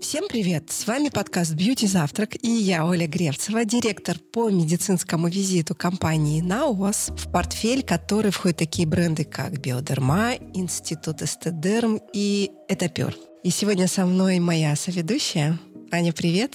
Всем привет! С вами подкаст «Бьюти Завтрак» и я, Оля Гревцева, директор по медицинскому визиту компании «Наос», в портфель который входят такие бренды, как «Биодерма», «Институт Эстедерм» и «Этапер». И сегодня со мной моя соведущая. Аня, привет!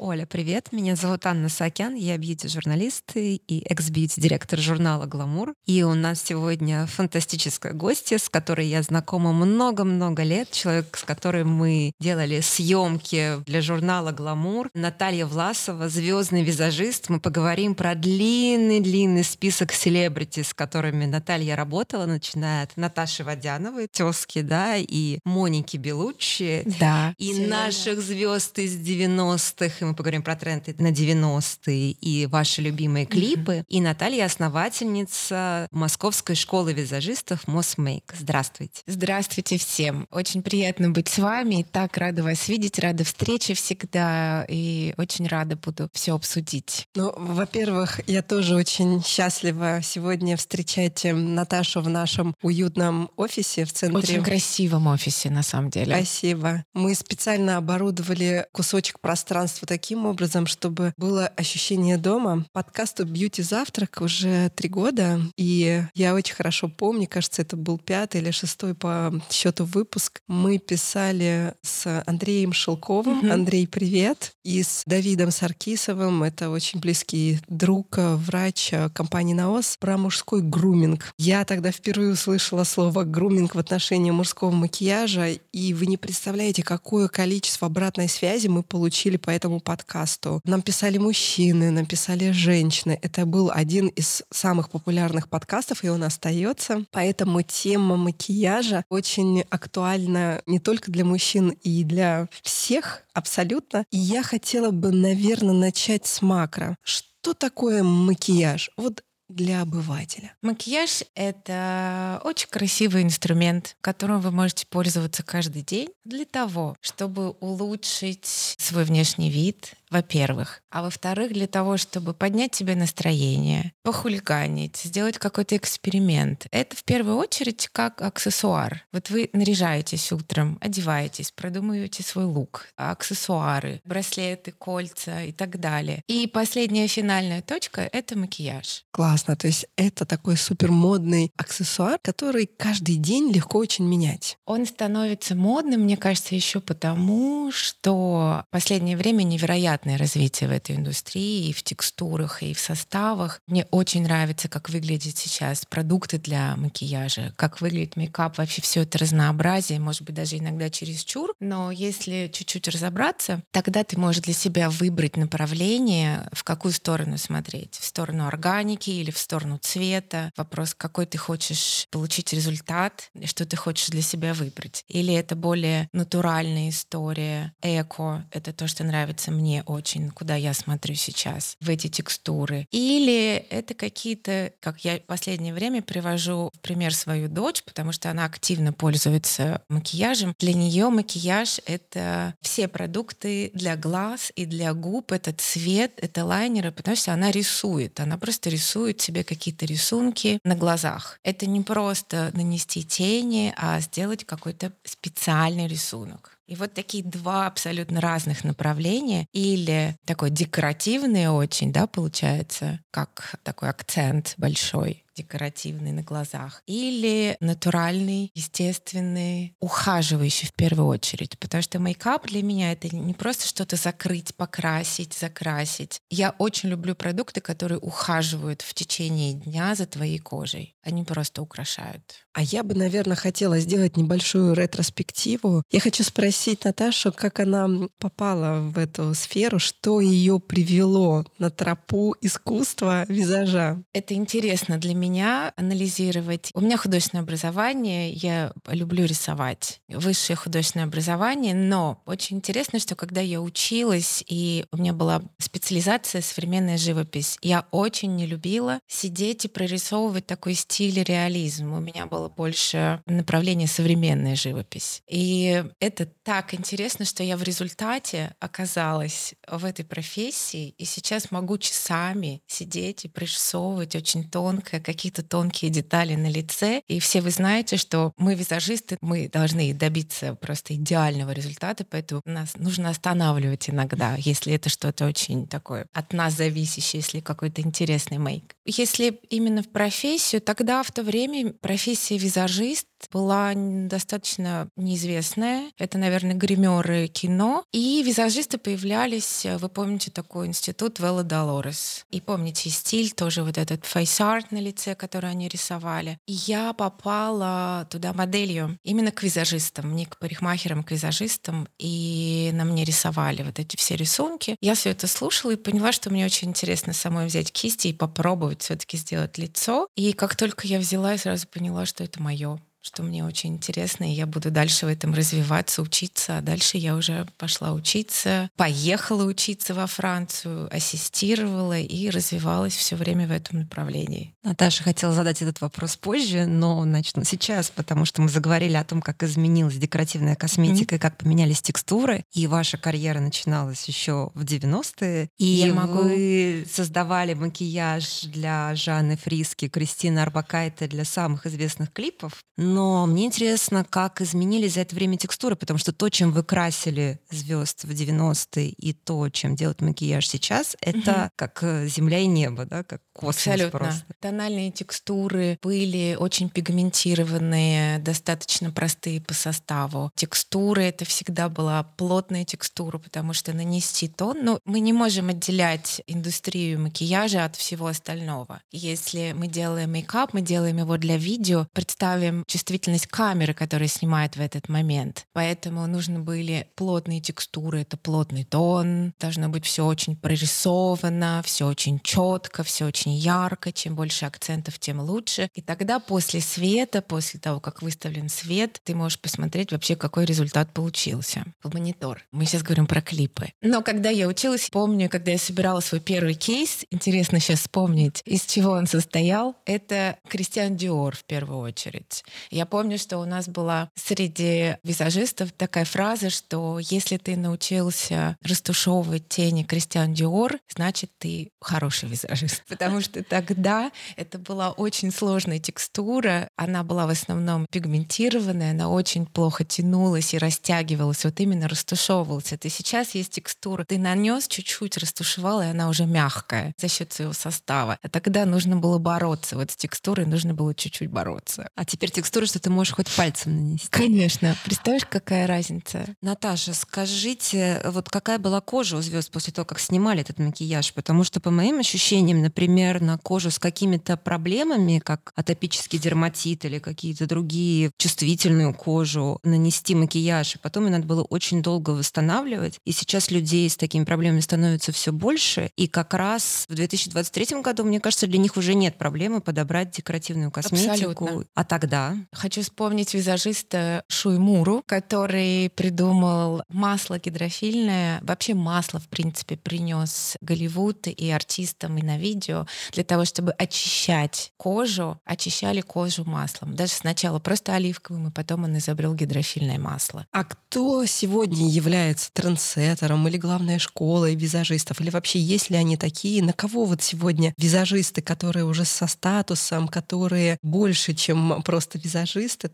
Оля, привет. Меня зовут Анна Сакян. Я бьюти-журналист и экс-бьюти-директор журнала «Гламур». И у нас сегодня фантастическая гостья, с которой я знакома много-много лет. Человек, с которым мы делали съемки для журнала «Гламур». Наталья Власова, звездный визажист. Мы поговорим про длинный-длинный список селебрити, с которыми Наталья работала, начиная от Наташи Водяновой, тезки, да, и Моники Белуччи. Да. И наших звезд из 90-х, мы поговорим про тренды на 90-е и ваши любимые клипы. Mm-hmm. И Наталья основательница Московской школы визажистов Мосмейк. Здравствуйте. Здравствуйте всем. Очень приятно быть с вами. Так рада вас видеть, рада встрече всегда. И очень рада буду все обсудить. Ну, во-первых, я тоже очень счастлива сегодня встречать эм, Наташу в нашем уютном офисе в центре. Очень красивом офисе, на самом деле. Спасибо. Мы специально оборудовали кусочек пространства таким образом, чтобы было ощущение дома. Подкасту «Бьюти Завтрак» уже три года, и я очень хорошо помню, кажется, это был пятый или шестой по счету выпуск. Мы писали с Андреем Шелковым. Mm-hmm. Андрей, привет! И с Давидом Саркисовым, это очень близкий друг, врач компании «Наос», про мужской груминг. Я тогда впервые услышала слово «груминг» в отношении мужского макияжа, и вы не представляете, какое количество обратной связи мы получили по этому подкасту. Нам писали мужчины, нам писали женщины. Это был один из самых популярных подкастов, и он остается. Поэтому тема макияжа очень актуальна не только для мужчин и для всех абсолютно. И я хотела бы, наверное, начать с макро. Что такое макияж? Вот для обывателя? Макияж — это очень красивый инструмент, которым вы можете пользоваться каждый день для того, чтобы улучшить свой внешний вид, во-первых. А во-вторых, для того, чтобы поднять тебе настроение, похулиганить, сделать какой-то эксперимент. Это в первую очередь как аксессуар. Вот вы наряжаетесь утром, одеваетесь, продумываете свой лук, аксессуары, браслеты, кольца и так далее. И последняя финальная точка — это макияж. Классно. То есть это такой супер модный аксессуар, который каждый день легко очень менять. Он становится модным, мне кажется, еще потому, что в последнее время невероятно невероятное развитие в этой индустрии и в текстурах, и в составах. Мне очень нравится, как выглядят сейчас продукты для макияжа, как выглядит мейкап, вообще все это разнообразие, может быть, даже иногда чересчур. Но если чуть-чуть разобраться, тогда ты можешь для себя выбрать направление, в какую сторону смотреть. В сторону органики или в сторону цвета. Вопрос, какой ты хочешь получить результат, что ты хочешь для себя выбрать. Или это более натуральная история, эко, это то, что нравится мне очень, куда я смотрю сейчас, в эти текстуры. Или это какие-то, как я в последнее время привожу в пример свою дочь, потому что она активно пользуется макияжем. Для нее макияж — это все продукты для глаз и для губ, это цвет, это лайнеры, потому что она рисует. Она просто рисует себе какие-то рисунки на глазах. Это не просто нанести тени, а сделать какой-то специальный рисунок. И вот такие два абсолютно разных направления. Или такой декоративный очень, да, получается, как такой акцент большой декоративный на глазах, или натуральный, естественный, ухаживающий в первую очередь. Потому что мейкап для меня это не просто что-то закрыть, покрасить, закрасить. Я очень люблю продукты, которые ухаживают в течение дня за твоей кожей. Они просто украшают. А я бы, наверное, хотела сделать небольшую ретроспективу. Я хочу спросить Наташу, как она попала в эту сферу, что ее привело на тропу искусства визажа. Это интересно для меня анализировать. У меня художественное образование, я люблю рисовать. Высшее художественное образование, но очень интересно, что когда я училась, и у меня была специализация современная живопись, я очень не любила сидеть и прорисовывать такой стиль реализм. У меня было больше направление современная живопись. И это так интересно, что я в результате оказалась в этой профессии, и сейчас могу часами сидеть и прорисовывать очень тонко, как какие-то тонкие детали на лице. И все вы знаете, что мы визажисты, мы должны добиться просто идеального результата, поэтому нас нужно останавливать иногда, если это что-то очень такое от нас зависящее, если какой-то интересный make. Если именно в профессию, тогда в то время профессия визажист была достаточно неизвестная. Это, наверное, гримеры кино. И визажисты появлялись, вы помните такой институт Wella Dolores. И помните стиль, тоже вот этот face-art на лице, который они рисовали. И я попала туда моделью именно к визажистам, не к парикмахерам, к визажистам. И на мне рисовали вот эти все рисунки. Я все это слушала и поняла, что мне очень интересно самой взять кисти и попробовать все-таки сделать лицо. И как только я взяла, я сразу поняла, что это мое что мне очень интересно, и я буду дальше в этом развиваться, учиться. А дальше я уже пошла учиться, поехала учиться во Францию, ассистировала и развивалась все время в этом направлении. Наташа хотела задать этот вопрос позже, но начну сейчас, потому что мы заговорили о том, как изменилась декоративная косметика mm-hmm. и как поменялись текстуры. И ваша карьера начиналась еще в 90-е. И я могу... вы создавали макияж для Жанны Фриски, Кристины Арбакайте для самых известных клипов. Но мне интересно, как изменились за это время текстуры, потому что то, чем вы красили звезд в 90-е, и то, чем делает макияж сейчас, это угу. как э, земля и небо, да, как космос Абсолютно. просто. Тональные текстуры были очень пигментированные, достаточно простые по составу. Текстуры — это всегда была плотная текстура, потому что нанести тон... Ну, мы не можем отделять индустрию макияжа от всего остального. Если мы делаем мейкап, мы делаем его для видео, представим чувствительность камеры, которая снимает в этот момент. Поэтому нужны были плотные текстуры, это плотный тон, должно быть все очень прорисовано, все очень четко, все очень ярко. Чем больше акцентов, тем лучше. И тогда после света, после того, как выставлен свет, ты можешь посмотреть вообще, какой результат получился в монитор. Мы сейчас говорим про клипы. Но когда я училась, помню, когда я собирала свой первый кейс, интересно сейчас вспомнить, из чего он состоял, это Кристиан Диор в первую очередь. Я помню, что у нас была среди визажистов такая фраза, что если ты научился растушевывать тени Кристиан Диор, значит, ты хороший визажист. Потому что тогда это была очень сложная текстура, она была в основном пигментированная, она очень плохо тянулась и растягивалась, вот именно растушевывалась. Это сейчас есть текстура. Ты нанес чуть-чуть, растушевал, и она уже мягкая за счет своего состава. А тогда нужно было бороться. Вот с текстурой нужно было чуть-чуть бороться. А теперь текстура текстуры, что ты можешь хоть пальцем нанести. Конечно. Представляешь, какая разница? Наташа, скажите, вот какая была кожа у звезд после того, как снимали этот макияж? Потому что, по моим ощущениям, например, на кожу с какими-то проблемами, как атопический дерматит или какие-то другие чувствительную кожу, нанести макияж, и потом ее надо было очень долго восстанавливать. И сейчас людей с такими проблемами становится все больше. И как раз в 2023 году, мне кажется, для них уже нет проблемы подобрать декоративную косметику. Абсолютно. А тогда? Хочу вспомнить визажиста Шуймуру, который придумал масло гидрофильное. Вообще масло, в принципе, принес Голливуд и артистам, и на видео для того, чтобы очищать кожу. Очищали кожу маслом. Даже сначала просто оливковым, и потом он изобрел гидрофильное масло. А кто сегодня является трендсеттером или главной школой визажистов? Или вообще есть ли они такие? На кого вот сегодня визажисты, которые уже со статусом, которые больше, чем просто визажисты,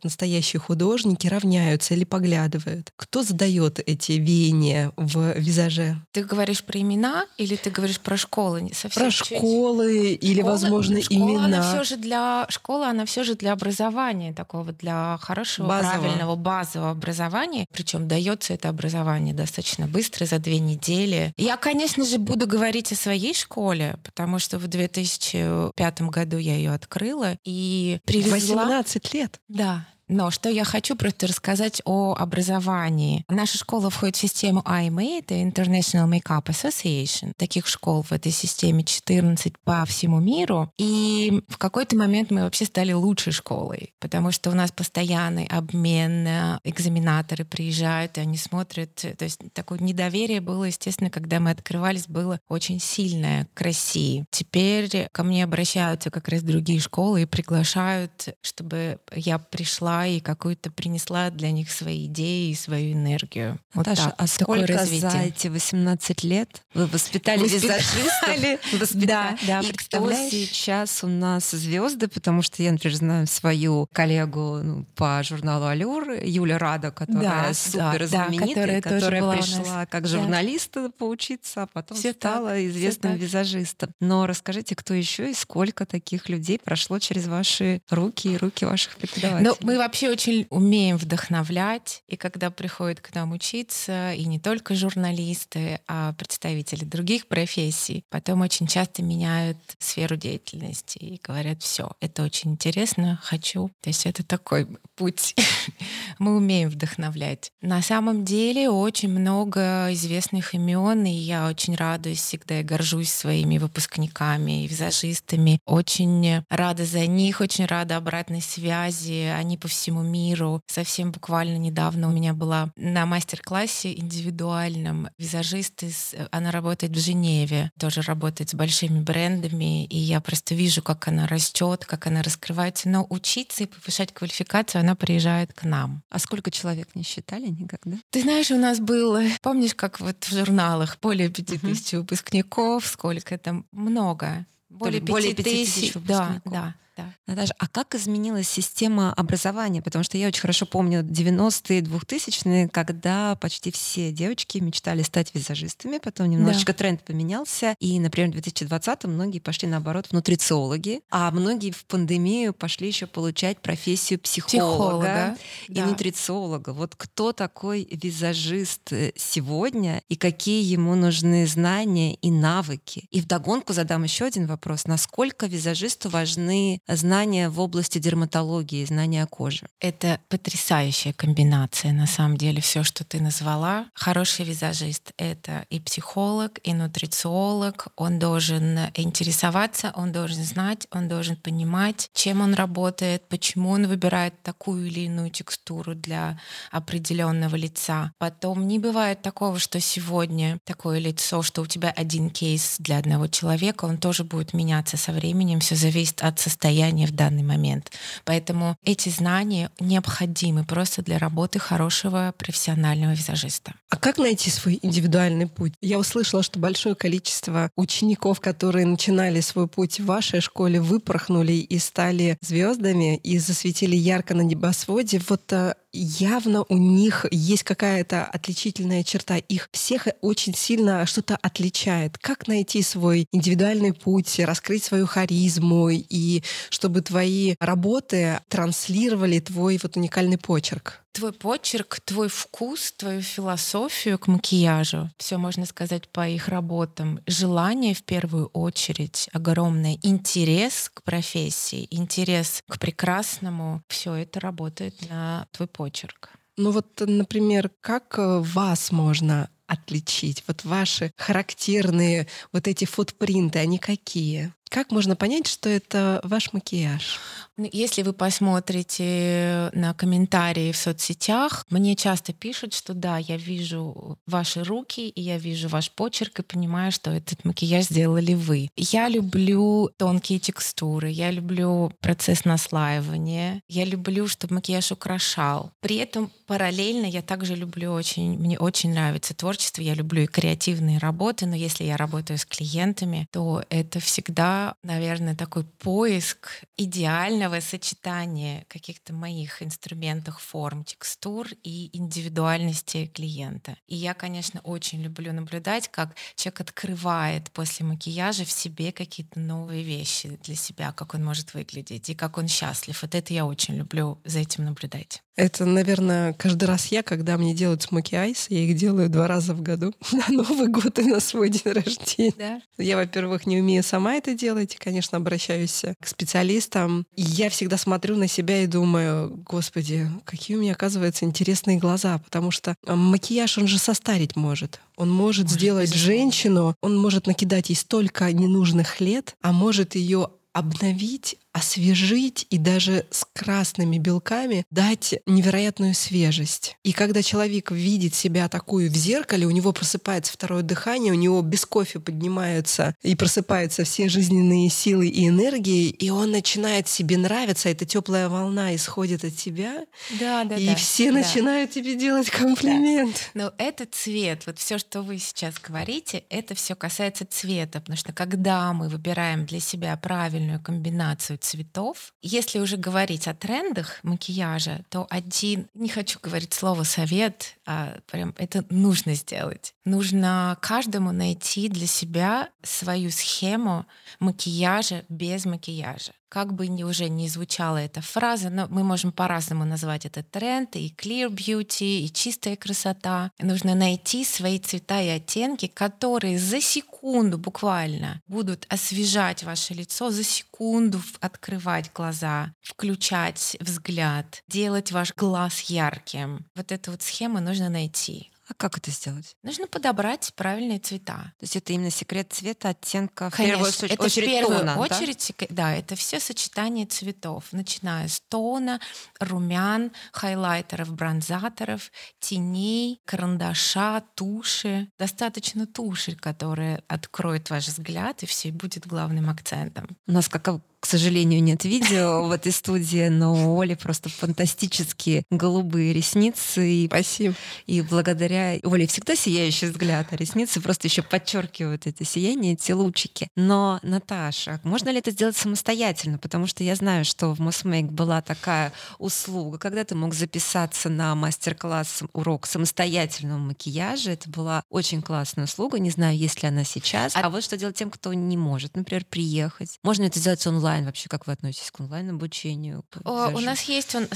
настоящие художники, равняются или поглядывают? Кто задает эти веяния в визаже? Ты говоришь про имена или ты говоришь про школы? Совсем про чуть. школы или, школа, возможно, школа, имена? Она все же для школы, она все же для образования такого, для хорошего, базового. правильного базового образования. Причем дается это образование достаточно быстро, за две недели. Я, конечно же, буду говорить о своей школе, потому что в 2005 году я ее открыла и привезла... 18 лет лет. Да, но что я хочу просто рассказать о образовании. Наша школа входит в систему IMA, это International Makeup Association. Таких школ в этой системе 14 по всему миру. И в какой-то момент мы вообще стали лучшей школой, потому что у нас постоянный обмен, экзаменаторы приезжают, и они смотрят. То есть такое недоверие было, естественно, когда мы открывались, было очень сильное к России. Теперь ко мне обращаются как раз другие школы и приглашают, чтобы я пришла пришла и какую-то принесла для них свои идеи и свою энергию. Наташа, вот так. а сколько за эти 18 лет вы воспитали визажистов? Да, да, и кто сейчас у нас звезды, потому что я, например, знаю свою коллегу ну, по журналу «Алюр», Юля Рада, которая да, супер да, знаменитая, которая, которая пришла как журналист да. поучиться, а потом все стала так, известным визажистом. Но расскажите, кто еще и сколько таких людей прошло через ваши руки и руки ваших преподавателей? Ну, мы вообще очень умеем вдохновлять, и когда приходят к нам учиться, и не только журналисты, а представители других профессий, потом очень часто меняют сферу деятельности и говорят, все, это очень интересно, хочу. То есть это такой путь. Мы умеем вдохновлять. На самом деле очень много известных имен, и я очень радуюсь всегда и горжусь своими выпускниками и визажистами. Очень рада за них, очень рада обратной связи. Они по всему миру. Совсем буквально недавно у меня была на мастер-классе индивидуальном визажист из... Она работает в Женеве, тоже работает с большими брендами, и я просто вижу, как она растет, как она раскрывается. Но учиться и повышать квалификацию она приезжает к нам. А сколько человек не считали никогда? Ты знаешь, у нас было, помнишь, как вот в журналах более пяти тысяч выпускников, сколько там много. Более пяти тысяч, да, да. Да. Наташа, а как изменилась система образования? Потому что я очень хорошо помню 90-е, 2000-е, когда почти все девочки мечтали стать визажистами, потом немножечко да. тренд поменялся, и, например, в 2020-м многие пошли, наоборот, в нутрициологи, а многие в пандемию пошли еще получать профессию психолога, психолога и да. нутрициолога. Вот кто такой визажист э, сегодня, и какие ему нужны знания и навыки? И вдогонку задам еще один вопрос. Насколько визажисту важны знания в области дерматологии, знания о коже. Это потрясающая комбинация, на самом деле, все, что ты назвала. Хороший визажист — это и психолог, и нутрициолог. Он должен интересоваться, он должен знать, он должен понимать, чем он работает, почему он выбирает такую или иную текстуру для определенного лица. Потом не бывает такого, что сегодня такое лицо, что у тебя один кейс для одного человека, он тоже будет меняться со временем, все зависит от состояния состояние в данный момент. Поэтому эти знания необходимы просто для работы хорошего профессионального визажиста. А как найти свой индивидуальный путь? Я услышала, что большое количество учеников, которые начинали свой путь в вашей школе, выпорхнули и стали звездами и засветили ярко на небосводе. Вот э, явно у них есть какая-то отличительная черта. Их всех очень сильно что-то отличает. Как найти свой индивидуальный путь, раскрыть свою харизму и чтобы твои работы транслировали твой вот уникальный почерк? Твой почерк, твой вкус, твою философию к макияжу. Все можно сказать по их работам. Желание в первую очередь, огромный интерес к профессии, интерес к прекрасному. Все это работает на твой почерк. Ну вот, например, как э, вас можно отличить? Вот ваши характерные вот эти фотпринты, они какие? Как можно понять, что это ваш макияж? Ну, если вы посмотрите на комментарии в соцсетях, мне часто пишут, что да, я вижу ваши руки, и я вижу ваш почерк, и понимаю, что этот макияж сделали вы. Я люблю тонкие текстуры, я люблю процесс наслаивания, я люблю, чтобы макияж украшал. При этом параллельно я также люблю очень, мне очень нравится творчество, я люблю и креативные работы, но если я работаю с клиентами, то это всегда, наверное, такой поиск идеального сочетания каких-то моих инструментов, форм, текстур и индивидуальности клиента. И я, конечно, очень люблю наблюдать, как человек открывает после макияжа в себе какие-то новые вещи для себя, как он может выглядеть и как он счастлив. Вот это я очень люблю за этим наблюдать. Это, наверное, каждый раз я, когда мне делают смоки айс, я их делаю два раза в году, на Новый год и на свой день рождения. Да? Я, во-первых, не умею сама это делать, и, конечно, обращаюсь к специалистам. И я всегда смотрю на себя и думаю, господи, какие у меня, оказывается, интересные глаза, потому что макияж, он же состарить может. Он может, может сделать женщину, он может накидать ей столько ненужных лет, а может ее обновить, освежить и даже с красными белками дать невероятную свежесть. И когда человек видит себя такую в зеркале, у него просыпается второе дыхание, у него без кофе поднимаются и просыпаются все жизненные силы и энергии, и он начинает себе нравиться, эта теплая волна исходит от тебя, да, да, и да, все да. начинают тебе делать комплимент. Да. Но этот цвет, вот все, что вы сейчас говорите, это все касается цвета, потому что когда мы выбираем для себя правильную комбинацию цветов, если уже говорить о трендах макияжа, то один, не хочу говорить слово совет, а прям это нужно сделать. Нужно каждому найти для себя свою схему макияжа без макияжа как бы ни, уже не звучала эта фраза, но мы можем по-разному назвать этот тренд, и clear beauty, и чистая красота. Нужно найти свои цвета и оттенки, которые за секунду буквально будут освежать ваше лицо, за секунду открывать глаза, включать взгляд, делать ваш глаз ярким. Вот эту вот схему нужно найти. А как это сделать? Нужно подобрать правильные цвета. То есть это именно секрет цвета, оттенка, в Конечно, первую это очередь в первую тона, очередь, да? да, это все сочетание цветов, начиная с тона, румян, хайлайтеров, бронзаторов, теней, карандаша, туши. Достаточно туши, которая откроет ваш взгляд, и все будет главным акцентом. У нас как к сожалению, нет видео в этой студии, но у Оли просто фантастические голубые ресницы. И, Спасибо. И благодаря Оле всегда сияющий взгляд, а ресницы просто еще подчеркивают это сияние, эти лучики. Но, Наташа, можно ли это сделать самостоятельно? Потому что я знаю, что в Мосмейк была такая услуга, когда ты мог записаться на мастер-класс, урок самостоятельного макияжа. Это была очень классная услуга. Не знаю, есть ли она сейчас. А, а вот что делать тем, кто не может, например, приехать? Можно это сделать онлайн? Онлайн вообще, как вы относитесь к онлайн-обучению? О, у нас есть он,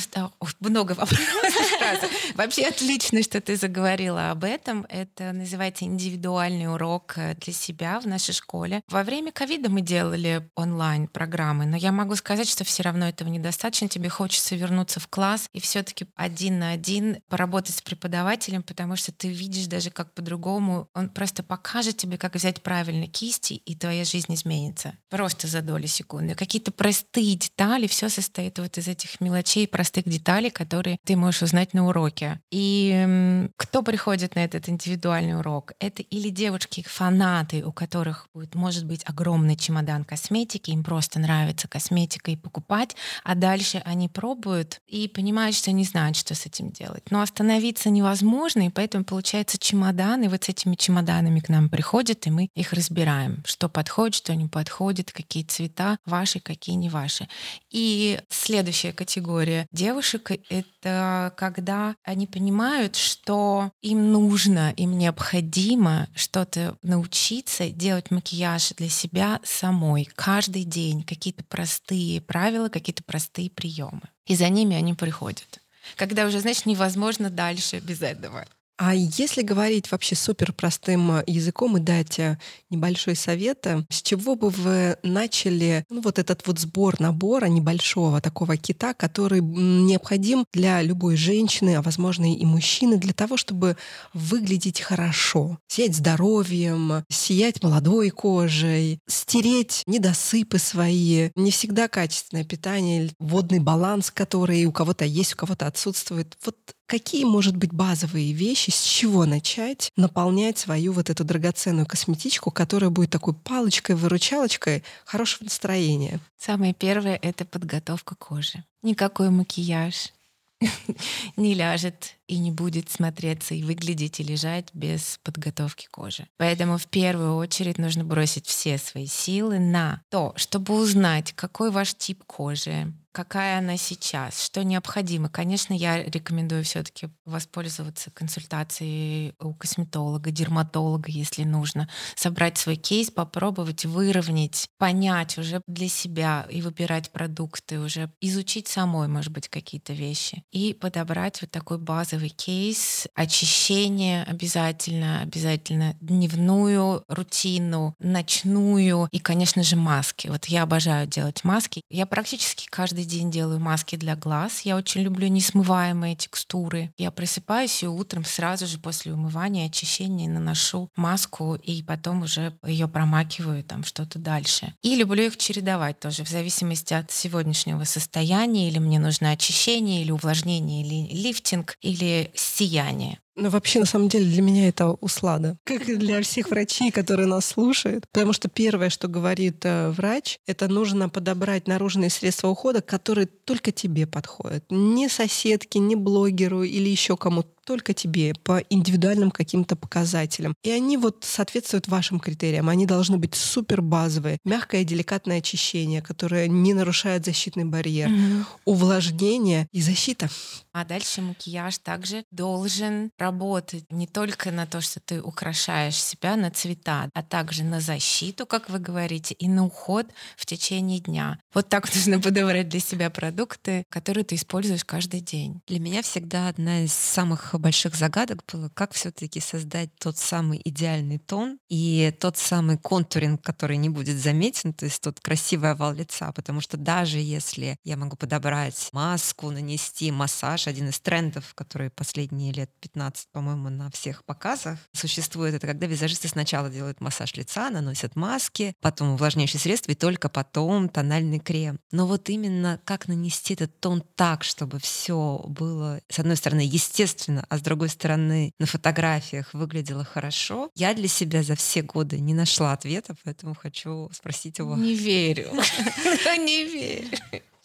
много вопросов. Вообще отлично, что ты заговорила об этом. Это называется индивидуальный урок э, для себя в нашей школе. Во время ковида мы делали онлайн-программы, но я могу сказать, что все равно этого недостаточно. Тебе хочется вернуться в класс и все-таки один на один поработать с преподавателем, потому что ты видишь даже как по-другому. Он просто покажет тебе, как взять правильно кисти, и твоя жизнь изменится. Просто за доли секунды какие-то простые детали, все состоит вот из этих мелочей, простых деталей, которые ты можешь узнать на уроке. И кто приходит на этот индивидуальный урок? Это или девушки, фанаты, у которых будет, может быть огромный чемодан косметики, им просто нравится косметика и покупать, а дальше они пробуют и понимают, что не знают, что с этим делать. Но остановиться невозможно, и поэтому получается чемодан, и вот с этими чемоданами к нам приходят, и мы их разбираем, что подходит, что не подходит, какие цвета ваши ваши, какие не ваши. И следующая категория девушек — это когда они понимают, что им нужно, им необходимо что-то научиться делать макияж для себя самой каждый день, какие-то простые правила, какие-то простые приемы. И за ними они приходят. Когда уже, знаешь, невозможно дальше без этого. А если говорить вообще супер простым э, языком и дать э, небольшой совет, э, с чего бы вы начали ну, вот этот вот сбор набора небольшого такого кита, который необходим для любой женщины, а возможно и мужчины, для того, чтобы выглядеть хорошо, сиять здоровьем, сиять молодой кожей, стереть недосыпы свои, не всегда качественное питание, водный баланс, который у кого-то есть, у кого-то отсутствует. Вот Какие, может быть, базовые вещи, с чего начать наполнять свою вот эту драгоценную косметичку, которая будет такой палочкой, выручалочкой хорошего настроения? Самое первое — это подготовка кожи. Никакой макияж не ляжет и не будет смотреться и выглядеть и лежать без подготовки кожи. Поэтому в первую очередь нужно бросить все свои силы на то, чтобы узнать, какой ваш тип кожи, какая она сейчас, что необходимо. Конечно, я рекомендую все-таки воспользоваться консультацией у косметолога, дерматолога, если нужно, собрать свой кейс, попробовать выровнять, понять уже для себя и выбирать продукты, уже изучить самой, может быть, какие-то вещи и подобрать вот такой базовый кейс, очищение обязательно, обязательно дневную рутину, ночную и, конечно же, маски. Вот я обожаю делать маски. Я практически каждый день делаю маски для глаз. Я очень люблю несмываемые текстуры. Я просыпаюсь и утром сразу же после умывания, очищения наношу маску и потом уже ее промакиваю там что-то дальше. И люблю их чередовать тоже в зависимости от сегодняшнего состояния. Или мне нужно очищение, или увлажнение, или лифтинг, или сияние. Ну, вообще, на самом деле, для меня это услада. Как и для всех врачей, которые нас слушают. Потому что первое, что говорит э, врач, это нужно подобрать наружные средства ухода, которые только тебе подходят. Не соседке, не блогеру или еще кому-то только тебе по индивидуальным каким-то показателям. И они вот соответствуют вашим критериям. Они должны быть супер базовые. Мягкое деликатное очищение, которое не нарушает защитный барьер. Mm-hmm. Увлажнение и защита. А дальше макияж также должен работать не только на то, что ты украшаешь себя на цвета, а также на защиту, как вы говорите, и на уход в течение дня. Вот так нужно подобрать для себя продукты, которые ты используешь каждый день. Для меня всегда одна из самых больших загадок было, как все-таки создать тот самый идеальный тон и тот самый контуринг, который не будет заметен, то есть тот красивый овал лица, потому что даже если я могу подобрать маску, нанести массаж, один из трендов, который последние лет 15, по-моему, на всех показах существует, это когда визажисты сначала делают массаж лица, наносят маски, потом увлажняющие средства и только потом тональный крем. Но вот именно как нанести этот тон так, чтобы все было, с одной стороны, естественно, а с другой стороны на фотографиях выглядело хорошо. Я для себя за все годы не нашла ответа, поэтому хочу спросить вас. Не верю. Не верю.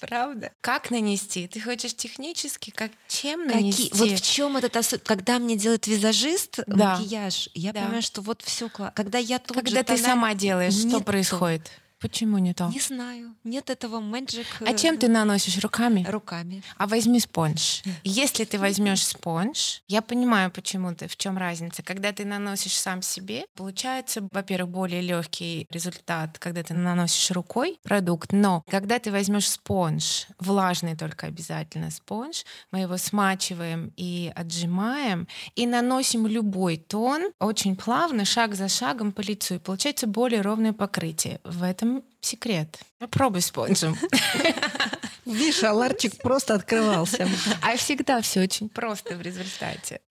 Правда? Как нанести? Ты хочешь технически? Как чем нанести? Какие? Вот в чем этот особ... Когда мне делает визажист да. макияж, я да. понимаю, что вот все Когда я тут Когда же ты тонalь... сама делаешь, Нет, что происходит? Почему не то? Не знаю. Нет этого magic. А чем ты наносишь руками? Руками. А возьми спонж. Если ты возьмешь спонж, я понимаю, почему ты, в чем разница. Когда ты наносишь сам себе, получается, во-первых, более легкий результат, когда ты наносишь рукой продукт. Но когда ты возьмешь спонж, влажный только обязательно спонж, мы его смачиваем и отжимаем и наносим любой тон очень плавно, шаг за шагом по лицу, и получается более ровное покрытие. В этом секрет. Попробуй спонжем. Видишь, аларчик просто открывался. А всегда все очень просто в результате.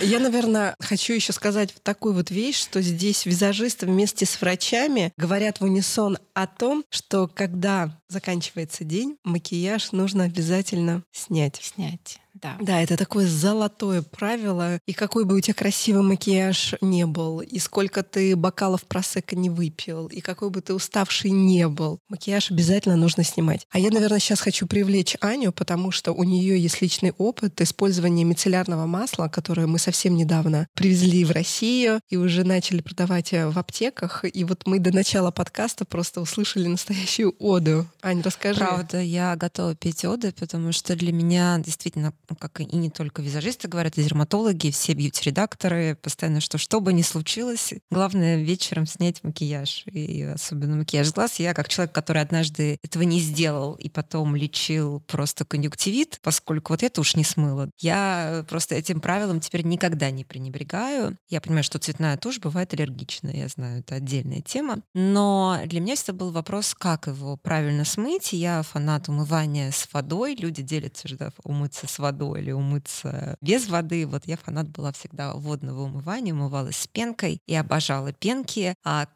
Я, наверное, хочу еще сказать такую вот вещь, что здесь визажисты вместе с врачами говорят в унисон о том, что когда заканчивается день, макияж нужно обязательно снять. Снять. Да. да, это такое золотое правило. И какой бы у тебя красивый макияж не был, и сколько ты бокалов просека не выпил, и какой бы ты уставший не был, макияж обязательно нужно снимать. А я, наверное, сейчас хочу привлечь Аню, потому что у нее есть личный опыт использования мицеллярного масла, которое мы совсем недавно привезли в Россию и уже начали продавать в аптеках. И вот мы до начала подкаста просто услышали настоящую оду. Ань, расскажи. Правда, я готова петь оды, потому что для меня действительно как и не только визажисты говорят, и дерматологи, все бьюти-редакторы, постоянно, что что бы ни случилось, главное вечером снять макияж, и особенно макияж глаз. Я, как человек, который однажды этого не сделал и потом лечил просто конъюнктивит, поскольку вот это уж не смыло, я просто этим правилом теперь никогда не пренебрегаю. Я понимаю, что цветная тушь бывает аллергичная, я знаю, это отдельная тема, но для меня всегда был вопрос, как его правильно смыть. Я фанат умывания с водой, люди делятся, что умыться с водой водой или умыться без воды. Вот я фанат была всегда водного умывания, умывалась с пенкой и обожала пенки. А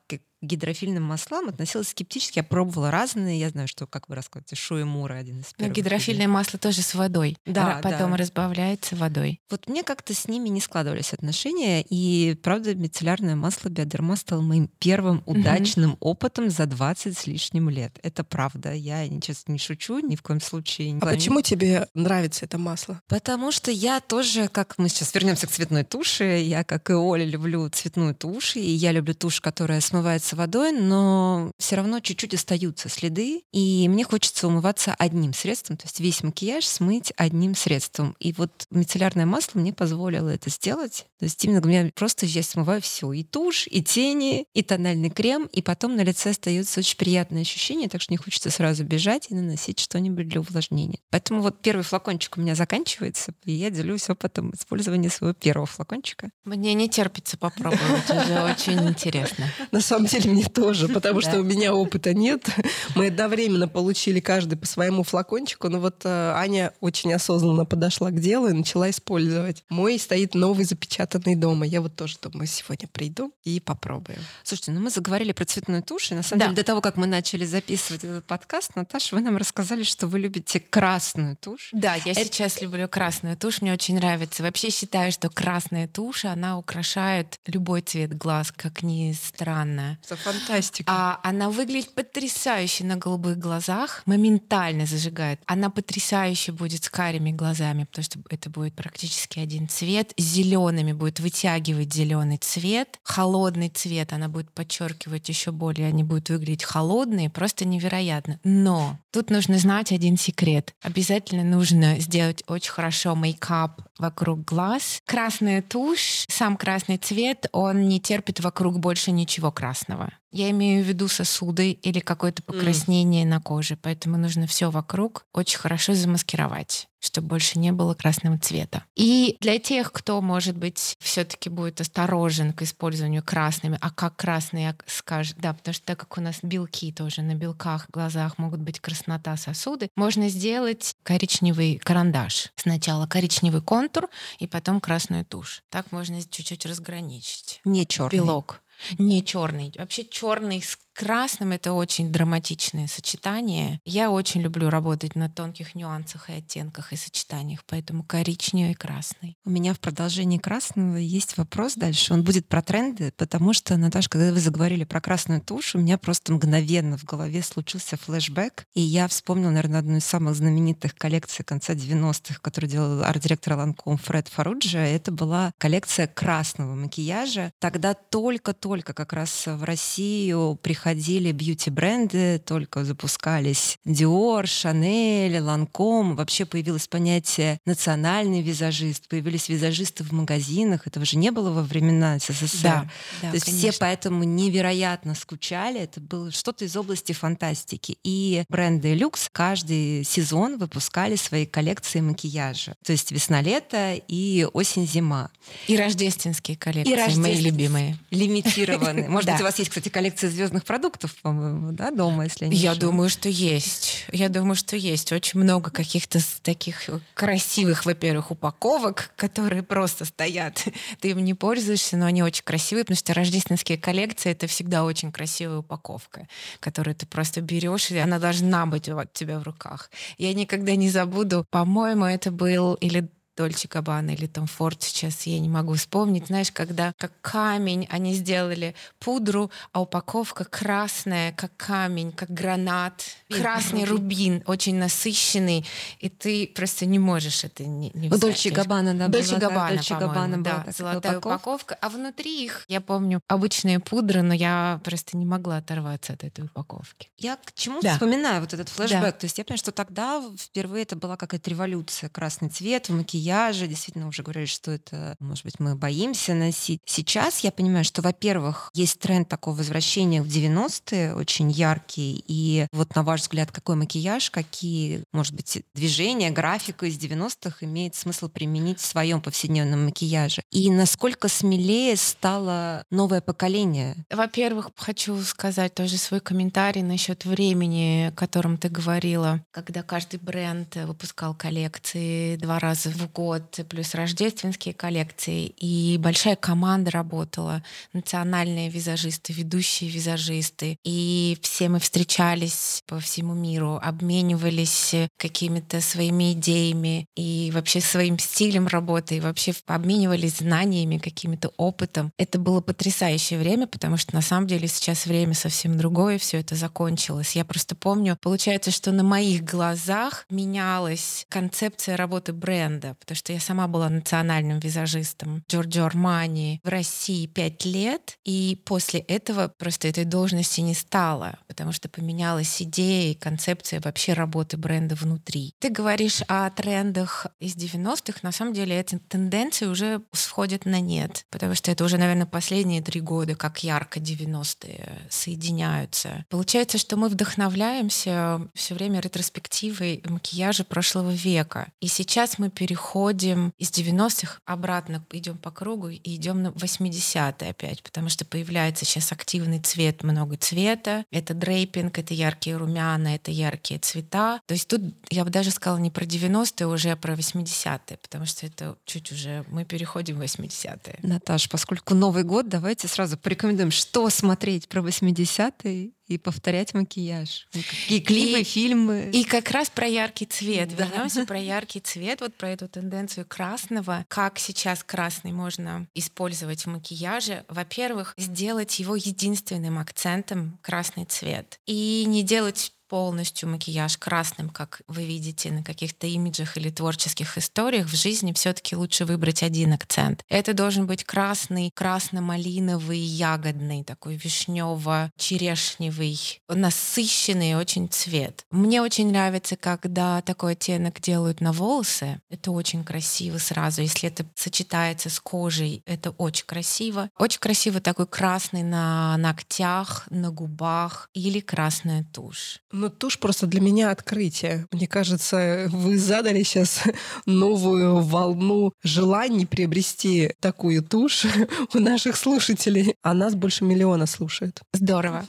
гидрофильным маслам относилась скептически. Я пробовала разные. Я знаю, что, как вы рассказываете, Шуэмура один из первых. Но гидрофильное масло тоже с водой. Да, потом да. разбавляется водой. Вот мне как-то с ними не складывались отношения. И, правда, мицеллярное масло Биодерма стало моим первым удачным mm-hmm. опытом за 20 с лишним лет. Это правда. Я сейчас не шучу, ни в коем случае. Не а почему тебе нравится это масло? Потому что я тоже, как мы сейчас вернемся к цветной туши, я, как и Оля, люблю цветную тушь, и я люблю тушь, которая смывается умываться водой, но все равно чуть-чуть остаются следы, и мне хочется умываться одним средством, то есть весь макияж смыть одним средством. И вот мицеллярное масло мне позволило это сделать. То есть именно у меня просто я смываю все, и тушь, и тени, и тональный крем, и потом на лице остается очень приятное ощущение, так что не хочется сразу бежать и наносить что-нибудь для увлажнения. Поэтому вот первый флакончик у меня заканчивается, и я делюсь опытом использования своего первого флакончика. Мне не терпится попробовать, уже очень интересно. На самом деле мне тоже, потому что у меня опыта нет. Мы одновременно получили каждый по своему флакончику, но вот э, Аня очень осознанно подошла к делу и начала использовать. Мой стоит новый запечатанный дома. Я вот тоже думаю, сегодня приду и попробую. Слушайте, ну мы заговорили про цветную тушь, и на самом да. деле до того, как мы начали записывать этот подкаст, Наташа, вы нам рассказали, что вы любите красную тушь. Да, я Это... сейчас люблю красную тушь, мне очень нравится. Вообще считаю, что красная тушь, она украшает любой цвет глаз, как ни странно. Это фантастика. А она выглядит потрясающе на голубых глазах, моментально зажигает. Она потрясающе будет с карими глазами, потому что это будет практически один цвет. Зелеными будет вытягивать зеленый цвет, холодный цвет она будет подчеркивать еще более, они будут выглядеть холодные, просто невероятно. Но тут нужно знать один секрет. Обязательно нужно сделать очень хорошо мейкап вокруг глаз. Красная тушь, сам красный цвет, он не терпит вокруг больше ничего красного. Я имею в виду сосуды или какое-то покраснение mm. на коже, поэтому нужно все вокруг очень хорошо замаскировать чтобы больше не было красного цвета. И для тех, кто, может быть, все-таки будет осторожен к использованию красными, а как красные скажет, да, потому что так как у нас белки тоже на белках, глазах могут быть краснота сосуды, можно сделать коричневый карандаш. Сначала коричневый контур и потом красную тушь. Так можно чуть-чуть разграничить. Не черный. Белок. Не черный. Вообще черный с красным это очень драматичное сочетание. Я очень люблю работать на тонких нюансах и оттенках и сочетаниях, поэтому коричневый и красный. У меня в продолжении красного есть вопрос дальше. Он будет про тренды, потому что, Наташа, когда вы заговорили про красную тушь, у меня просто мгновенно в голове случился флешбэк, и я вспомнила, наверное, одну из самых знаменитых коллекций конца 90-х, которую делал арт-директор Ланком Фред Фаруджа. Это была коллекция красного макияжа. Тогда только-только как раз в Россию приходили приходили бьюти-бренды, только запускались Dior, Chanel, Lancome. Вообще появилось понятие национальный визажист, появились визажисты в магазинах. Этого же не было во времена СССР. Да, да, То есть конечно. все поэтому невероятно скучали. Это было что-то из области фантастики. И бренды люкс каждый сезон выпускали свои коллекции макияжа. То есть весна-лето и осень-зима. И рождественские коллекции, и рождественские, мои любимые. Лимитированные. Может быть, у вас есть, кстати, коллекция звездных продуктов, по-моему, да, дома, если не Я ошибаюсь. думаю, что есть. Я думаю, что есть. Очень много каких-то таких красивых, во-первых, упаковок, которые просто стоят. Ты им не пользуешься, но они очень красивые, потому что рождественские коллекции — это всегда очень красивая упаковка, которую ты просто берешь, и она должна быть у тебя в руках. Я никогда не забуду, по-моему, это был или Дольче Габбана или Том Форд, сейчас я не могу вспомнить. Знаешь, когда как камень они сделали пудру, а упаковка красная, как камень, как гранат, красный рубин, очень насыщенный, и ты просто не можешь это не, не взять. Дольче Габбана, да, Дольче Габбана, Дольче Габбана да, золотая упаковка. упаковка. А внутри их, я помню, обычные пудры, но я просто не могла оторваться от этой упаковки. Я к чему да. вспоминаю вот этот флешбэк. Да. То есть я понимаю, что тогда впервые это была какая-то революция. Красный цвет в макияже макияжа. Действительно, уже говорили, что это, может быть, мы боимся носить. Сейчас я понимаю, что, во-первых, есть тренд такого возвращения в 90-е, очень яркий. И вот на ваш взгляд, какой макияж, какие, может быть, движения, графику из 90-х имеет смысл применить в своем повседневном макияже? И насколько смелее стало новое поколение? Во-первых, хочу сказать тоже свой комментарий насчет времени, о котором ты говорила, когда каждый бренд выпускал коллекции два раза в год, плюс рождественские коллекции, и большая команда работала, национальные визажисты, ведущие визажисты, и все мы встречались по всему миру, обменивались какими-то своими идеями и вообще своим стилем работы, и вообще обменивались знаниями, каким-то опытом. Это было потрясающее время, потому что на самом деле сейчас время совсем другое, все это закончилось. Я просто помню, получается, что на моих глазах менялась концепция работы бренда, потому что я сама была национальным визажистом Джорджо Армани в России пять лет, и после этого просто этой должности не стало, потому что поменялась идея и концепция вообще работы бренда внутри. Ты говоришь о трендах из 90-х, на самом деле эти тенденции уже сходят на нет, потому что это уже, наверное, последние три года, как ярко 90-е соединяются. Получается, что мы вдохновляемся все время ретроспективой макияжа прошлого века, и сейчас мы переходим переходим из 90-х обратно, идем по кругу и идем на 80-е опять, потому что появляется сейчас активный цвет, много цвета. Это дрейпинг, это яркие румяна, это яркие цвета. То есть тут я бы даже сказала не про 90-е, уже а про 80-е, потому что это чуть уже мы переходим в 80-е. Наташ, поскольку Новый год, давайте сразу порекомендуем, что смотреть про 80-е и повторять макияж. Ну, какие клипы, и, фильмы. И как раз про яркий цвет. Да. Вернемся про яркий цвет, вот про эту тенденцию красного. Как сейчас красный можно использовать в макияже? Во-первых, сделать его единственным акцентом красный цвет. И не делать полностью макияж красным, как вы видите на каких-то имиджах или творческих историях, в жизни все-таки лучше выбрать один акцент. Это должен быть красный, красно-малиновый, ягодный, такой вишнево-черешневый, насыщенный очень цвет. Мне очень нравится, когда такой оттенок делают на волосы. Это очень красиво сразу. Если это сочетается с кожей, это очень красиво. Очень красиво такой красный на ногтях, на губах или красная тушь. Ну, тушь просто для меня открытие. Мне кажется, вы задали сейчас новую волну желаний приобрести такую тушь у наших слушателей. А нас больше миллиона слушает. Здорово.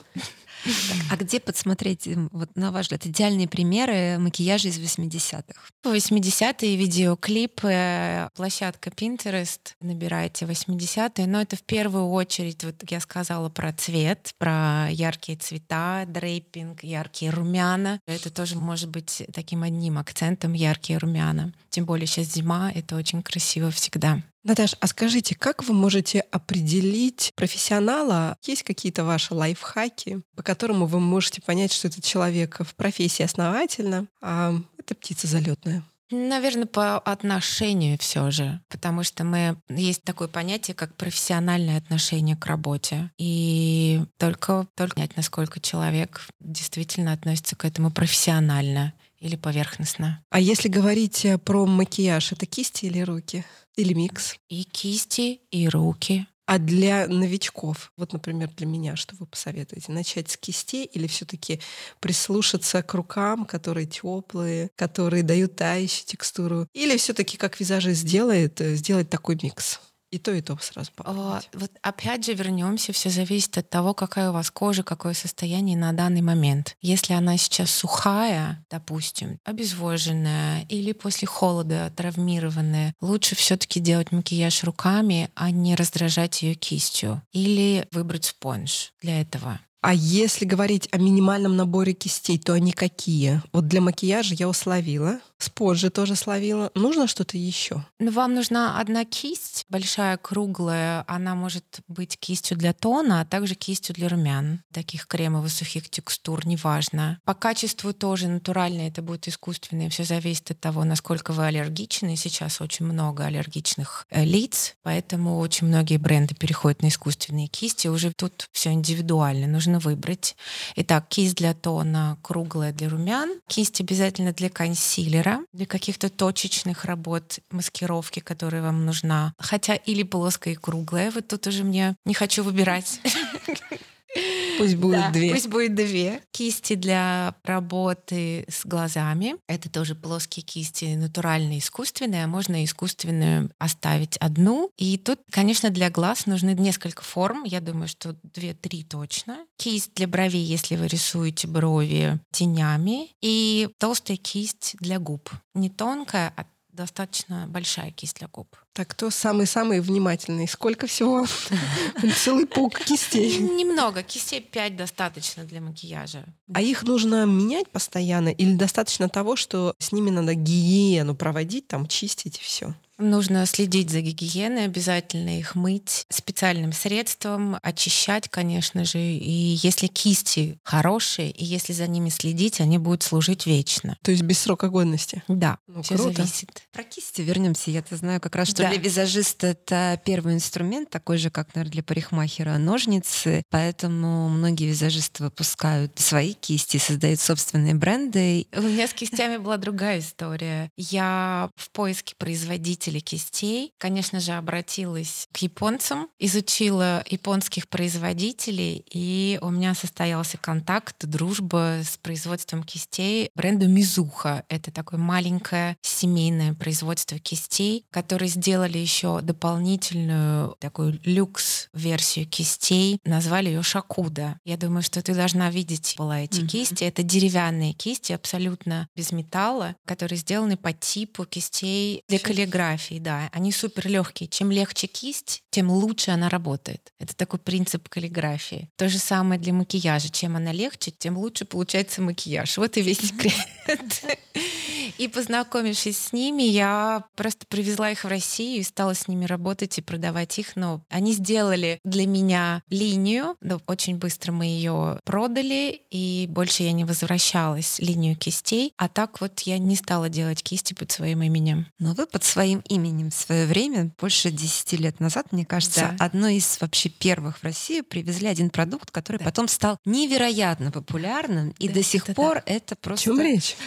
А где подсмотреть, вот на ваш взгляд, идеальные примеры макияжа из 80-х? 80-е видеоклипы, площадка Pinterest, набирайте 80-е, но это в первую очередь, вот я сказала про цвет, про яркие цвета, дрейпинг, яркие румяна. Это тоже может быть таким одним акцентом, яркие румяна. Тем более сейчас зима, это очень красиво всегда. Наташ, а скажите, как вы можете определить профессионала? Есть какие-то ваши лайфхаки, по которому вы можете понять, что этот человек в профессии основательно, а это птица залетная? Наверное, по отношению все же, потому что мы есть такое понятие, как профессиональное отношение к работе, и только только понять, насколько человек действительно относится к этому профессионально или поверхностно. А если говорить э, про макияж, это кисти или руки? Или микс? И кисти, и руки. А для новичков, вот, например, для меня, что вы посоветуете? Начать с кистей или все-таки прислушаться к рукам, которые теплые, которые дают тающую текстуру? Или все-таки, как визажист сделает, э, сделать такой микс? И то, и то сразу попробовать. Вот опять же вернемся, все зависит от того, какая у вас кожа, какое состояние на данный момент. Если она сейчас сухая, допустим, обезвоженная или после холода травмированная, лучше все-таки делать макияж руками, а не раздражать ее кистью. Или выбрать спонж для этого. А если говорить о минимальном наборе кистей, то они какие? Вот для макияжа я условила, спонжи тоже словила. Нужно что-то еще? Ну, вам нужна одна кисть, большая, круглая. Она может быть кистью для тона, а также кистью для румян. Таких кремовых сухих текстур, неважно. По качеству тоже натуральное, это будет искусственное. Все зависит от того, насколько вы аллергичны. Сейчас очень много аллергичных э, лиц, поэтому очень многие бренды переходят на искусственные кисти. Уже тут все индивидуально. Нужно нужно выбрать. Итак, кисть для тона круглая для румян, кисть обязательно для консилера, для каких-то точечных работ, маскировки, которые вам нужна. Хотя или плоская и круглая, вот тут уже мне не хочу выбирать. Пусть будет да, две. Пусть будет две. Кисти для работы с глазами. Это тоже плоские кисти, натуральные, искусственные. А можно искусственную оставить одну. И тут, конечно, для глаз нужны несколько форм. Я думаю, что две-три точно. Кисть для бровей, если вы рисуете брови тенями. И толстая кисть для губ. Не тонкая, а достаточно большая кисть для губ. Так, кто самый-самый внимательный? Сколько всего? Целый пук кистей. Немного. Кистей 5 достаточно для макияжа. А их нужно менять постоянно? Или достаточно того, что с ними надо гигиену проводить, там, чистить и все? Нужно следить за гигиеной, обязательно их мыть специальным средством, очищать, конечно же. И если кисти хорошие, и если за ними следить, они будут служить вечно. То есть без срока годности? Да, ну, все круто. зависит. Про кисти вернемся. Я-то знаю как раз, что да. для визажиста это первый инструмент, такой же, как, наверное, для парикмахера ножницы. Поэтому многие визажисты выпускают свои кисти, создают собственные бренды. У меня с кистями была другая история. Я в поиске производителей кистей, конечно же, обратилась к японцам, изучила японских производителей, и у меня состоялся контакт, дружба с производством кистей бренда Мизуха. Это такое маленькое семейное производство кистей, которые сделали еще дополнительную такую люкс-версию кистей, назвали ее Шакуда. Я думаю, что ты должна видеть была эти mm-hmm. кисти. Это деревянные кисти, абсолютно без металла, которые сделаны по типу кистей для каллиграфии. Да, они супер легкие. Чем легче кисть, тем лучше она работает. Это такой принцип каллиграфии. То же самое для макияжа. Чем она легче, тем лучше получается макияж. Вот и весь секрет. И познакомившись с ними, я просто привезла их в Россию и стала с ними работать и продавать их. Но они сделали для меня линию. но Очень быстро мы ее продали, и больше я не возвращалась линию кистей. А так вот я не стала делать кисти под своим именем. Но вы под своим именем в свое время, больше 10 лет назад, мне кажется, да. одной из вообще первых в России привезли один продукт, который да. потом стал невероятно популярным, и да, до сих это пор да. это просто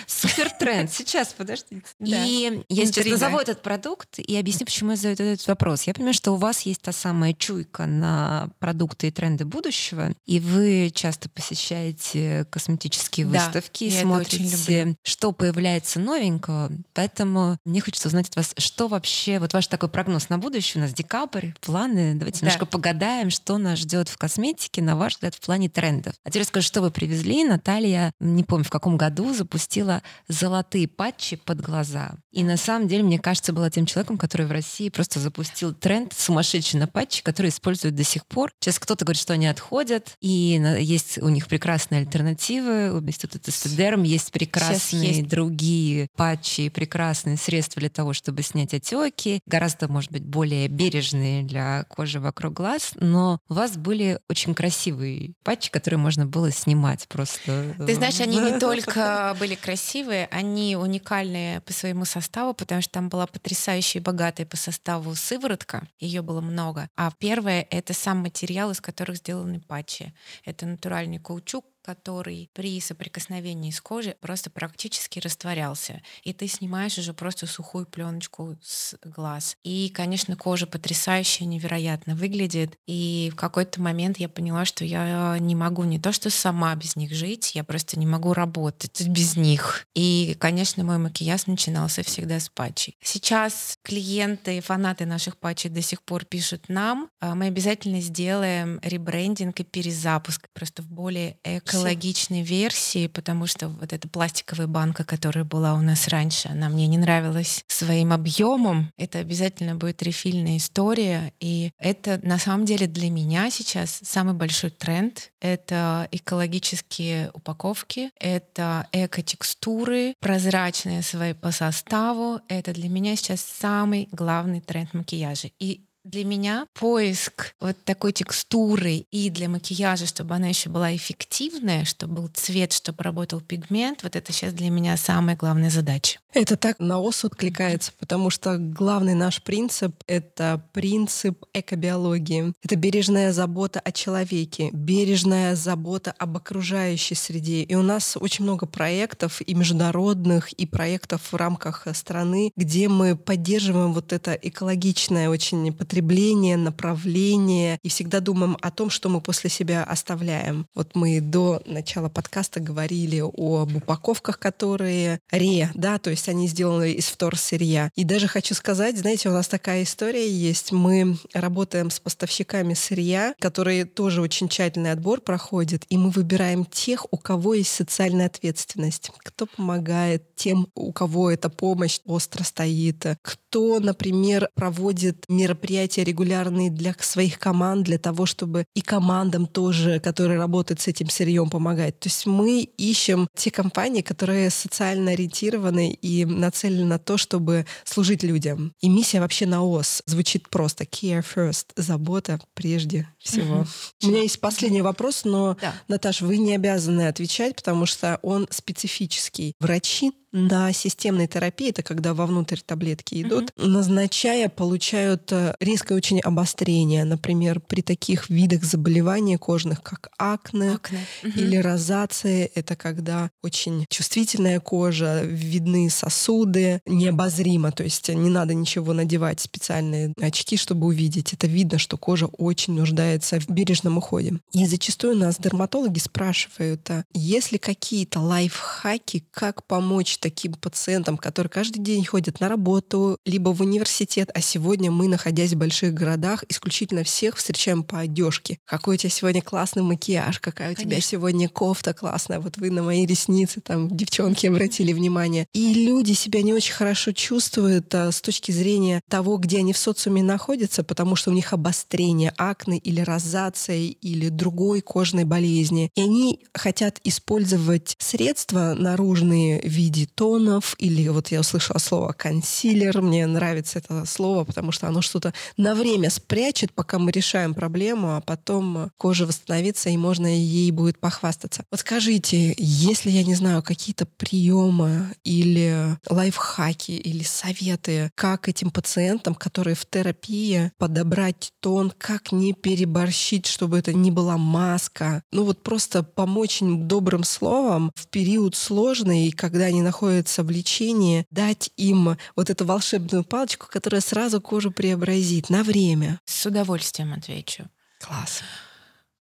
супер тренд. Сейчас, подождите. Да. И я сейчас назову этот продукт и объясню, почему я задаю этот вопрос. Я понимаю, что у вас есть та самая чуйка на продукты и тренды будущего, и вы часто посещаете косметические да, выставки, и смотрите, что появляется новенького. Поэтому мне хочется узнать от вас, что вообще, вот ваш такой прогноз на будущее, у нас декабрь, планы, давайте да. немножко погадаем, что нас ждет в косметике, на ваш взгляд, в плане трендов. А теперь скажу, что вы привезли. Наталья, не помню, в каком году запустила золотые патчи под глаза. И на самом деле, мне кажется, была тем человеком, который в России просто запустил тренд сумасшедший на патчи, который используют до сих пор. Сейчас кто-то говорит, что они отходят, и есть у них прекрасные альтернативы. У Института Тестедерм есть прекрасные есть. другие патчи, прекрасные средства для того, чтобы снять отеки, гораздо, может быть, более бережные для кожи вокруг глаз, но у вас были очень красивые патчи, которые можно было снимать просто. Ты знаешь, они не только были красивые, они уникальные по своему составу, потому что там была потрясающая и богатая по составу сыворотка, ее было много. А первое — это сам материал, из которых сделаны патчи. Это натуральный каучук, который при соприкосновении с кожей просто практически растворялся. И ты снимаешь уже просто сухую пленочку с глаз. И, конечно, кожа потрясающая, невероятно выглядит. И в какой-то момент я поняла, что я не могу не то, что сама без них жить, я просто не могу работать без них. И, конечно, мой макияж начинался всегда с патчей. Сейчас клиенты, фанаты наших патчей до сих пор пишут нам. А мы обязательно сделаем ребрендинг и перезапуск просто в более эко экологичной версии, потому что вот эта пластиковая банка, которая была у нас раньше, она мне не нравилась своим объемом. Это обязательно будет рефильная история. И это на самом деле для меня сейчас самый большой тренд. Это экологические упаковки, это эко-текстуры, прозрачные свои по составу. Это для меня сейчас самый главный тренд макияжа. И для меня поиск вот такой текстуры и для макияжа, чтобы она еще была эффективная, чтобы был цвет, чтобы работал пигмент, вот это сейчас для меня самая главная задача. Это так на ос откликается, потому что главный наш принцип — это принцип экобиологии. Это бережная забота о человеке, бережная забота об окружающей среде. И у нас очень много проектов и международных, и проектов в рамках страны, где мы поддерживаем вот это экологичное очень потребительство потребление, направление, и всегда думаем о том, что мы после себя оставляем. Вот мы до начала подкаста говорили об упаковках, которые ре, да, то есть они сделаны из вторсырья. И даже хочу сказать, знаете, у нас такая история есть. Мы работаем с поставщиками сырья, которые тоже очень тщательный отбор проходят, и мы выбираем тех, у кого есть социальная ответственность, кто помогает тем, у кого эта помощь остро стоит, кто, например, проводит мероприятия мероприятия регулярные для своих команд, для того, чтобы и командам тоже, которые работают с этим сырьем, помогать. То есть мы ищем те компании, которые социально ориентированы и нацелены на то, чтобы служить людям. И миссия вообще на ОС звучит просто care first, забота прежде всего. У меня есть последний вопрос, но, да. Наташа, вы не обязаны отвечать, потому что он специфический. Врачи на системной терапии, это когда вовнутрь таблетки идут, mm-hmm. назначая, получают э, резкое очень обострение. Например, при таких видах заболеваний кожных, как акне, акне. Mm-hmm. или розация, это когда очень чувствительная кожа, видны сосуды, необозримо, то есть не надо ничего надевать, специальные очки, чтобы увидеть. Это видно, что кожа очень нуждается в бережном уходе. И зачастую нас дерматологи спрашивают, а есть ли какие-то лайфхаки, как помочь таким пациентам, которые каждый день ходят на работу, либо в университет, а сегодня мы, находясь в больших городах, исключительно всех встречаем по одежке. Какой у тебя сегодня классный макияж, какая у Конечно. тебя сегодня кофта классная. Вот вы на мои ресницы, там, девчонки, обратили внимание. И люди себя не очень хорошо чувствуют а, с точки зрения того, где они в социуме находятся, потому что у них обострение акне или розация или другой кожной болезни. И они хотят использовать средства наружные в виде тонов или вот я услышала слово консилер. Мне нравится это слово, потому что оно что-то на время спрячет, пока мы решаем проблему, а потом кожа восстановится и можно ей будет похвастаться. Вот скажите, если я не знаю какие-то приемы или лайфхаки или советы, как этим пациентам, которые в терапии, подобрать тон, как не переборщить, чтобы это не была маска, ну вот просто помочь им добрым словом в период сложный, когда они находятся в лечении, дать им вот эту волшебную палочку, которая сразу кожу преобразит на время? С удовольствием отвечу. Класс.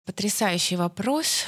Потрясающий вопрос.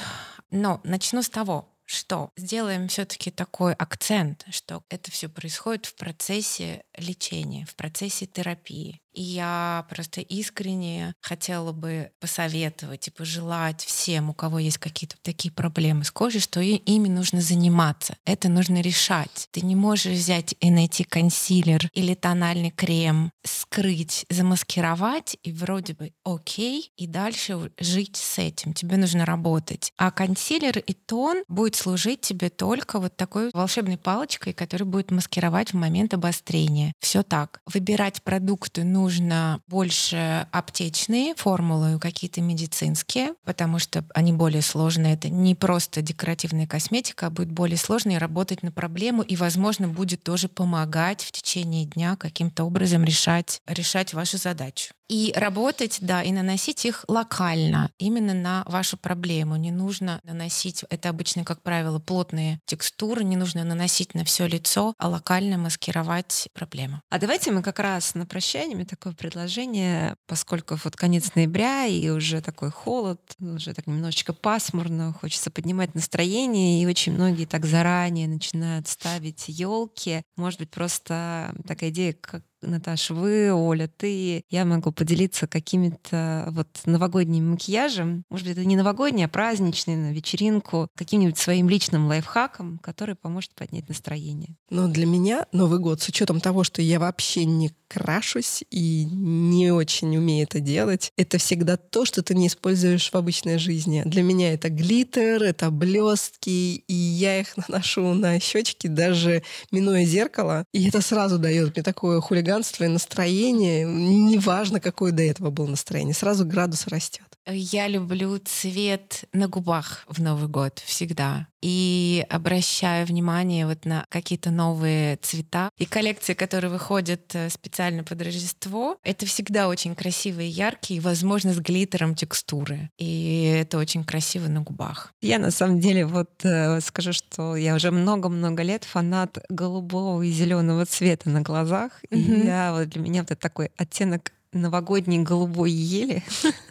Но начну с того, что сделаем все-таки такой акцент, что это все происходит в процессе лечения, в процессе терапии. И я просто искренне хотела бы посоветовать и пожелать всем, у кого есть какие-то такие проблемы с кожей, что ими нужно заниматься. Это нужно решать. Ты не можешь взять и найти консилер или тональный крем, скрыть, замаскировать и вроде бы окей, и дальше жить с этим. Тебе нужно работать. А консилер и тон будет служить тебе только вот такой волшебной палочкой, которая будет маскировать в момент обострения. Все так. Выбирать продукты нужно нужно больше аптечные формулы, какие-то медицинские, потому что они более сложные. Это не просто декоративная косметика, а будет более сложно и работать на проблему, и, возможно, будет тоже помогать в течение дня каким-то образом решать, решать вашу задачу. И работать, да, и наносить их локально, именно на вашу проблему. Не нужно наносить, это обычно, как правило, плотные текстуры, не нужно наносить на все лицо, а локально маскировать проблему. А давайте мы как раз на прощание, мне такое предложение, поскольку вот конец ноября и уже такой холод, уже так немножечко пасмурно, хочется поднимать настроение, и очень многие так заранее начинают ставить елки. Может быть, просто такая идея, как Наташа, вы, Оля, ты, я могу поделиться какими-то вот новогодним макияжем. Может быть, это не новогодний, а праздничный, на вечеринку, каким-нибудь своим личным лайфхаком, который поможет поднять настроение. Ну, для меня Новый год, с учетом того, что я вообще не крашусь и не очень умею это делать, это всегда то, что ты не используешь в обычной жизни. Для меня это глиттер, это блестки, и я их наношу на щечки, даже минуя зеркало, и это сразу дает мне такое хулиганство хулиганство и настроение, неважно, какое до этого было настроение, сразу градус растет. Я люблю цвет на губах в Новый год всегда. И обращаю внимание вот на какие-то новые цвета. И коллекции, которые выходят э, специально под Рождество, это всегда очень красивые, яркие, возможно, с глиттером текстуры. И это очень красиво на губах. Я на самом деле вот э, скажу, что я уже много-много лет фанат голубого и зеленого цвета на глазах. Mm-hmm. И я, вот для меня вот это такой оттенок новогодней голубой ели.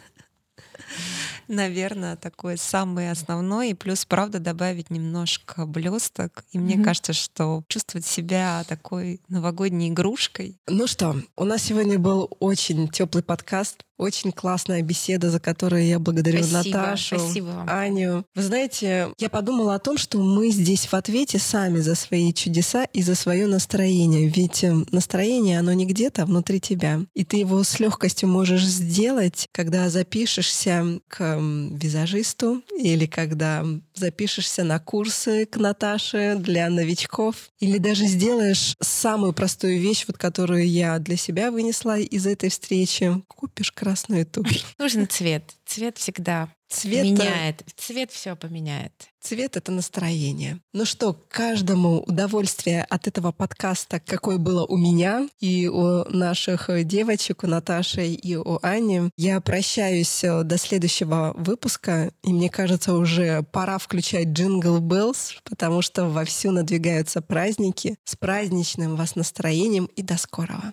наверное, такой самый основной. И плюс, правда, добавить немножко блесток. И мне mm-hmm. кажется, что чувствовать себя такой новогодней игрушкой. Ну что, у нас сегодня был очень теплый подкаст очень классная беседа, за которую я благодарю спасибо, Наташу, спасибо вам. Аню. Вы знаете, я подумала о том, что мы здесь в ответе сами за свои чудеса и за свое настроение. Ведь эм, настроение, оно не где-то, а внутри тебя. И ты его с легкостью можешь сделать, когда запишешься к эм, визажисту или когда запишешься на курсы к Наташе для новичков. Или даже сделаешь самую простую вещь, вот которую я для себя вынесла из этой встречи. Купишь красоту красную тушь. Нужен цвет. Цвет всегда Цвет меняет. Цвет все поменяет. Цвет — это настроение. Ну что, каждому удовольствие от этого подкаста, какое было у меня и у наших девочек, у Наташи и у Ани. Я прощаюсь э, до следующего выпуска, и мне кажется, уже пора включать джингл Bells, потому что вовсю надвигаются праздники. С праздничным вас настроением и до скорого.